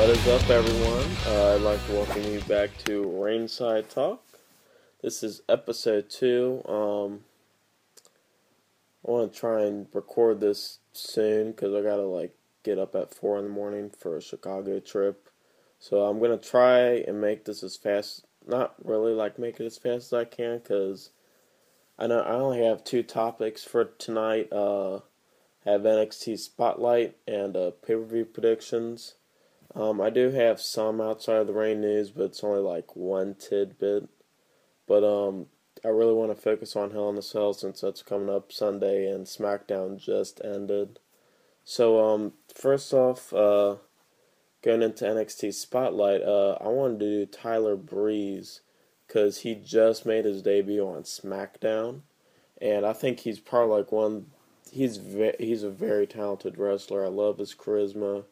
up, everyone? Uh, I'd like to welcome you back to Ringside Talk. This is episode two. Um, I want to try and record this soon because I gotta like get up at four in the morning for a Chicago trip. So I'm gonna try and make this as fast. Not really like make it as fast as I can because I know I only have two topics for tonight. Uh, I have NXT Spotlight and uh, pay per view predictions. Um, I do have some outside of the rain news, but it's only like one tidbit. But um, I really want to focus on Hell in a Cell since that's coming up Sunday and SmackDown just ended. So um, first off, uh, going into NXT Spotlight, uh, I wanted to do Tyler Breeze because he just made his debut on SmackDown, and I think he's probably like one. He's ve- he's a very talented wrestler. I love his charisma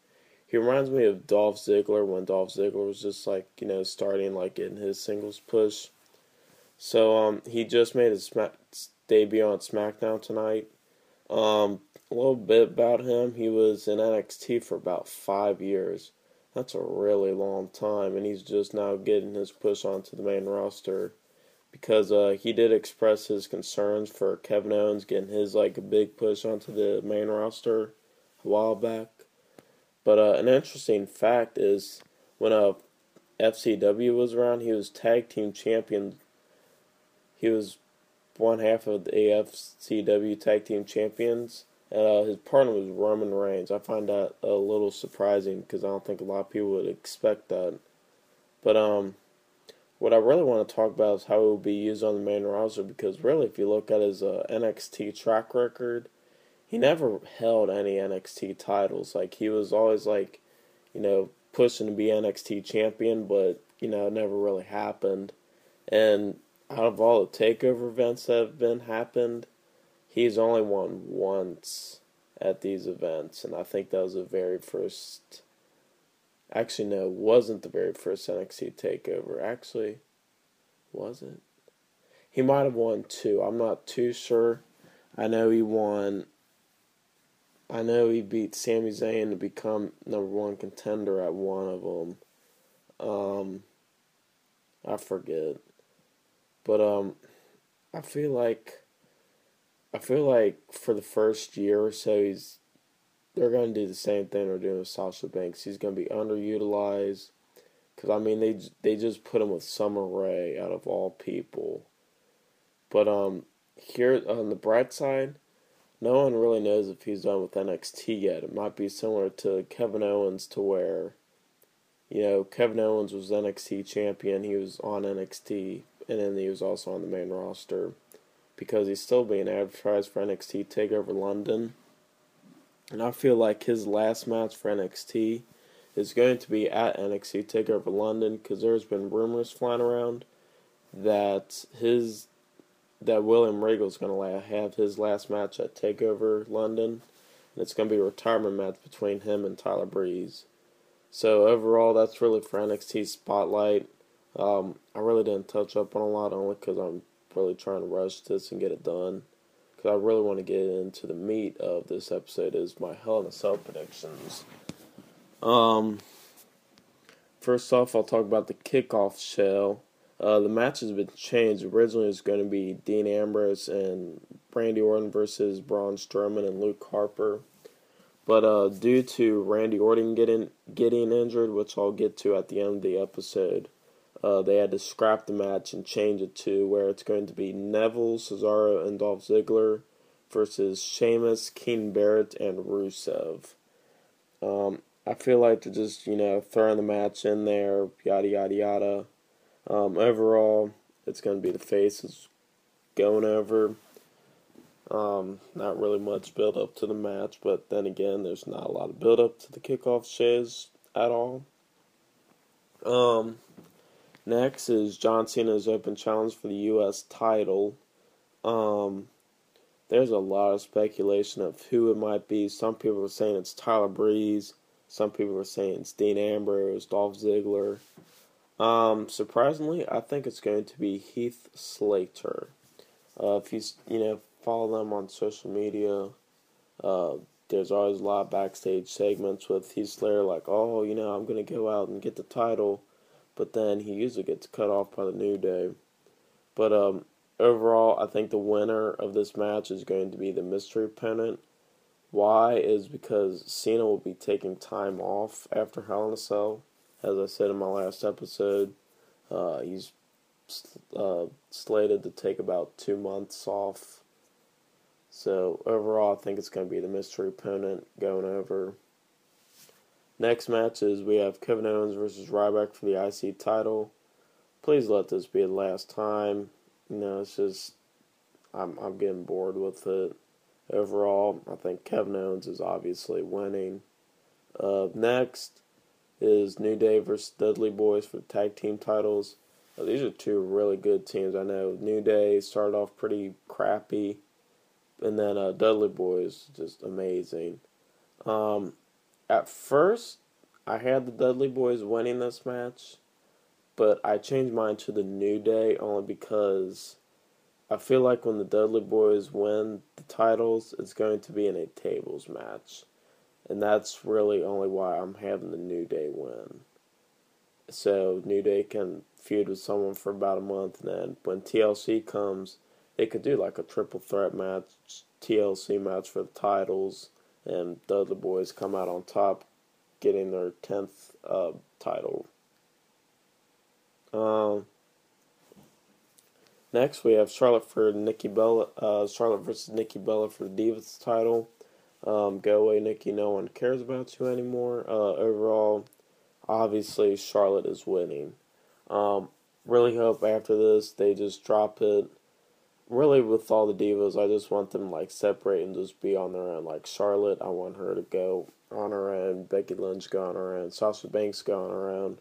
he reminds me of Dolph Ziggler when Dolph Ziggler was just like you know starting like getting his singles push. So um, he just made his debut on SmackDown tonight. Um, a little bit about him: he was in NXT for about five years. That's a really long time, and he's just now getting his push onto the main roster because uh, he did express his concerns for Kevin Owens getting his like a big push onto the main roster a while back. But uh, an interesting fact is when uh, FCW was around, he was tag team champion. He was one half of the AFCW tag team champions, and uh, his partner was Roman Reigns. I find that a little surprising because I don't think a lot of people would expect that. But um, what I really want to talk about is how it will be used on the main roster because really, if you look at his uh, NXT track record he never held any NXT titles. Like he was always like, you know, pushing to be NXT champion, but you know, it never really happened. And out of all the takeover events that have been happened, he's only won once at these events, and I think that was the very first. Actually, no, wasn't the very first NXT takeover. Actually, was it? He might have won two. I'm not too sure. I know he won I know he beat Sami Zayn to become number one contender at one of them. Um, I forget, but um, I feel like I feel like for the first year or so, he's they're gonna do the same thing they're doing with Sasha Banks. He's gonna be underutilized because I mean they they just put him with Summer Rae out of all people. But um, here on the bright side no one really knows if he's done with NXT yet. It might be similar to Kevin Owens, to where, you know, Kevin Owens was NXT champion. He was on NXT, and then he was also on the main roster because he's still being advertised for NXT Takeover London. And I feel like his last match for NXT is going to be at NXT Takeover London because there's been rumors flying around that his that William Regal is going to have his last match at Takeover London, and it's going to be a retirement match between him and Tyler Breeze. So overall, that's really for NXT Spotlight. Um, I really didn't touch up on a lot only because I'm really trying to rush this and get it done. Because I really want to get into the meat of this episode is my Hell in a Cell predictions. Um, first off, I'll talk about the kickoff show. Uh, the match has been changed. Originally, it was going to be Dean Ambrose and Randy Orton versus Braun Strowman and Luke Harper. But uh, due to Randy Orton getting getting injured, which I'll get to at the end of the episode, uh, they had to scrap the match and change it to where it's going to be Neville, Cesaro, and Dolph Ziggler versus Sheamus, King Barrett, and Rusev. Um, I feel like they're just you know throwing the match in there, yada yada yada. Um, overall, it's going to be the faces going over. Um, not really much build up to the match, but then again, there's not a lot of build up to the kickoff shows at all. Um, next is John Cena's open challenge for the U.S. title. Um, there's a lot of speculation of who it might be. Some people are saying it's Tyler Breeze. Some people are saying it's Dean Ambrose, Dolph Ziggler. Um, surprisingly, I think it's going to be Heath Slater. Uh, if you you know follow them on social media, uh, there's always a lot of backstage segments with Heath Slater, like, oh, you know, I'm going to go out and get the title. But then he usually gets cut off by the New Day. But um, overall, I think the winner of this match is going to be the mystery opponent. Why is because Cena will be taking time off after Hell in a Cell. As I said in my last episode, uh, he's uh, slated to take about two months off. So overall, I think it's going to be the mystery opponent going over. Next match is we have Kevin Owens versus Ryback for the IC title. Please let this be the last time. You know, it's just I'm I'm getting bored with it. Overall, I think Kevin Owens is obviously winning. Uh, next is New Day versus Dudley Boyz for the tag team titles. Uh, these are two really good teams. I know New Day started off pretty crappy, and then uh, Dudley Boyz just amazing. Um, at first, I had the Dudley Boyz winning this match, but I changed mine to the New Day only because I feel like when the Dudley Boys win the titles, it's going to be in a tables match. And that's really only why I'm having the New Day win. So New Day can feud with someone for about a month, and then when TLC comes, they could do like a triple threat match, TLC match for the titles, and the other boys come out on top, getting their tenth uh, title. Um, next, we have Charlotte for Nikki Bella. Uh, Charlotte versus Nikki Bella for the Divas title. Um, go away, Nikki. No one cares about you anymore. Uh, overall, obviously, Charlotte is winning. Um, really hope after this they just drop it. Really, with all the divas, I just want them like separate and just be on their own. Like Charlotte, I want her to go on her own. Becky Lynch go on her own. Sasha Banks go on her own.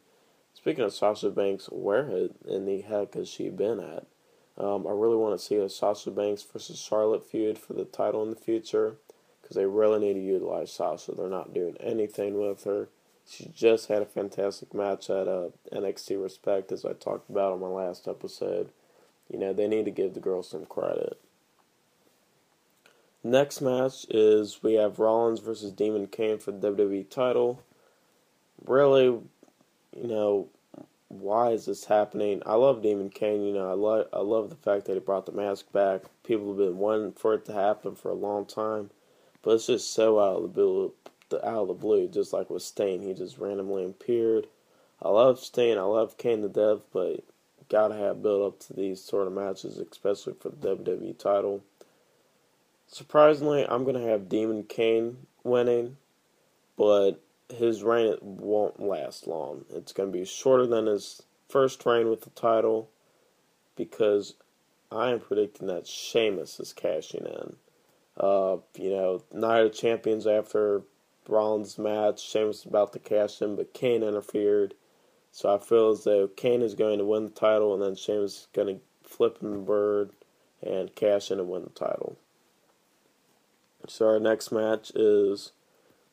Speaking of Sasha Banks, where in the heck has she been at? Um, I really want to see a Sasha Banks versus Charlotte feud for the title in the future because they really need to utilize Sasha. They're not doing anything with her. She just had a fantastic match at uh, NXT Respect, as I talked about on my last episode. You know, they need to give the girl some credit. Next match is we have Rollins versus Demon Kane for the WWE title. Really, you know, why is this happening? I love Demon Kane. You know, I love I love the fact that he brought the mask back. People have been wanting for it to happen for a long time, but it's just so out of the blue. Out of the blue, just like with Sting, he just randomly appeared. I love Sting. I love Kane to death, but gotta have build up to these sort of matches, especially for the WWE title. Surprisingly, I'm gonna have Demon Kane winning, but his reign won't last long. It's gonna be shorter than his first reign with the title, because I am predicting that Sheamus is cashing in. Uh, you know, Night of Champions after Rollins' match, Sheamus about to cash in, but Kane interfered. So I feel as though Kane is going to win the title, and then Sheamus is going to flip him the bird and cash in and win the title. So our next match is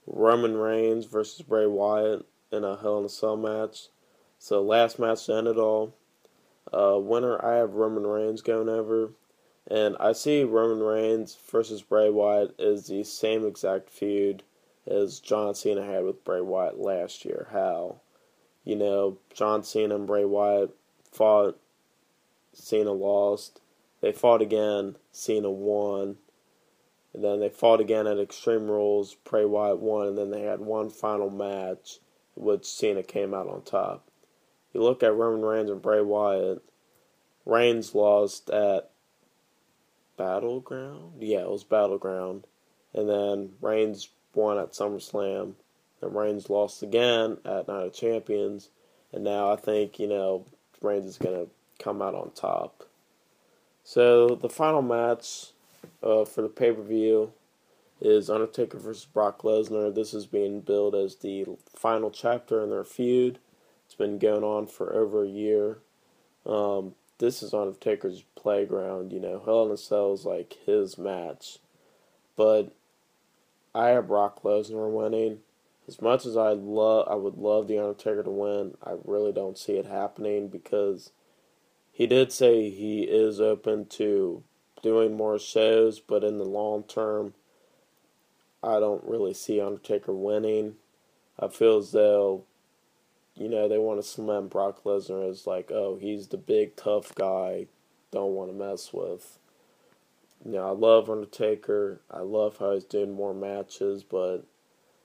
Roman Reigns versus Bray Wyatt in a Hell in a Cell match. So last match to end it all. Uh, winner, I have Roman Reigns going over. And I see Roman Reigns versus Bray Wyatt is the same exact feud as John Cena had with Bray Wyatt last year. How, you know, John Cena and Bray Wyatt fought, Cena lost. They fought again, Cena won. And then they fought again at Extreme Rules, Bray Wyatt won, and then they had one final match, which Cena came out on top. You look at Roman Reigns and Bray Wyatt, Reigns lost at Battleground? Yeah, it was Battleground. And then Reigns won at SummerSlam. And Reigns lost again at Night of Champions. And now I think, you know, Reigns is going to come out on top. So the final match uh, for the pay per view is Undertaker versus Brock Lesnar. This is being billed as the final chapter in their feud. It's been going on for over a year. Um, this is on Undertaker's playground, you know. Hell in a Cell is like his match. But I have Brock Lesnar winning. As much as I love, I would love the Undertaker to win. I really don't see it happening because he did say he is open to doing more shows, but in the long term, I don't really see Undertaker winning. I feel as though, you know, they want to cement Brock Lesnar as like, oh, he's the big tough guy, don't want to mess with. You know, I love Undertaker. I love how he's doing more matches, but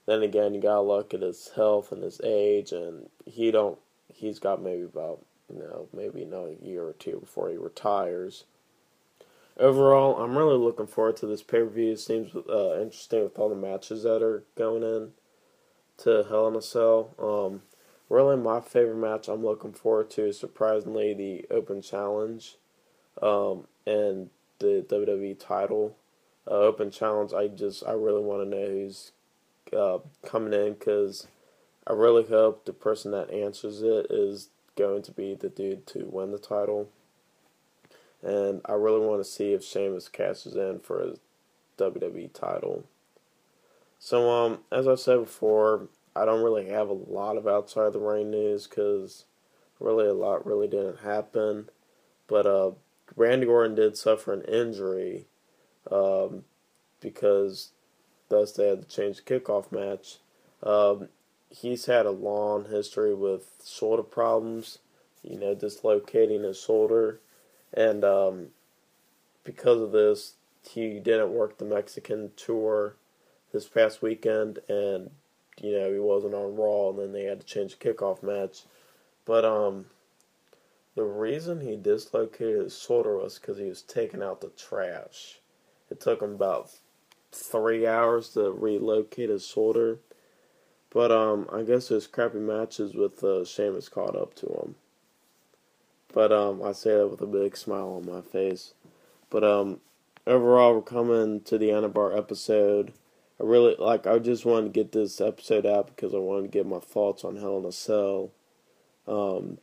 then again, you gotta look at his health and his age, and he don't. He's got maybe about you know maybe another year or two before he retires. Overall, I'm really looking forward to this pay per view. It seems uh, interesting with all the matches that are going in to Hell in a Cell. Um, really, my favorite match I'm looking forward to is surprisingly the Open Challenge um, and the WWE title. Uh, open Challenge, I just I really want to know who's uh, coming in because I really hope the person that answers it is going to be the dude to win the title. And I really want to see if Sheamus cashes in for his WWE title. So, um, as I said before, I don't really have a lot of outside the ring news because really a lot really didn't happen. But uh, Randy Orton did suffer an injury um, because thus they had to change the kickoff match. Um, he's had a long history with shoulder problems, you know, dislocating his shoulder, and um, because of this, he didn't work the Mexican tour this past weekend, and you know he wasn't on Raw, and then they had to change the kickoff match. But um, the reason he dislocated his shoulder was because he was taking out the trash. It took him about three hours to relocate his shoulder. But um, I guess his crappy matches with uh, Sheamus caught up to him. But um, I say that with a big smile on my face. But um, overall, we're coming to the end of our episode. I really like. I just wanted to get this episode out because I wanted to get my thoughts on Hell in a Cell. Um,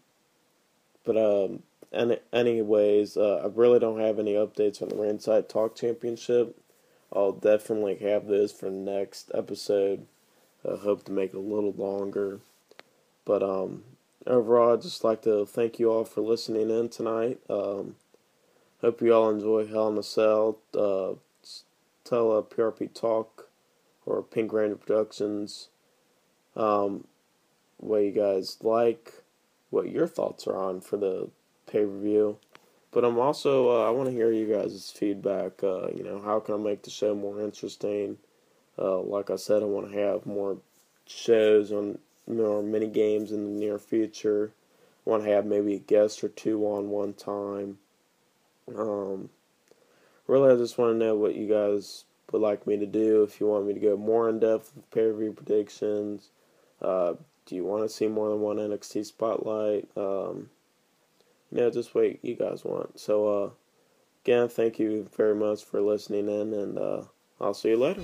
but um, any, anyways, uh, I really don't have any updates on the Ringside Talk Championship. I'll definitely have this for next episode. I hope to make it a little longer. But um, overall, I'd just like to thank you all for listening in tonight. Um, hope you all enjoy Hell in a Cell. Uh, tell uh, PRP Talk or Pink Ranger Productions um, what you guys like, what your thoughts are on for the pay per view. But I'm also uh, I want to hear you guys' feedback. Uh, you know, how can I make the show more interesting? Uh, like I said, I want to have more shows on more mini games in the near future. I want to have maybe a guest or two on one time. Um, really, I just want to know what you guys would like me to do. If you want me to go more in depth with pay per view predictions, uh, do you want to see more than one NXT spotlight? Um, yeah, just what you guys want. So, uh, again, thank you very much for listening in, and uh, I'll see you later.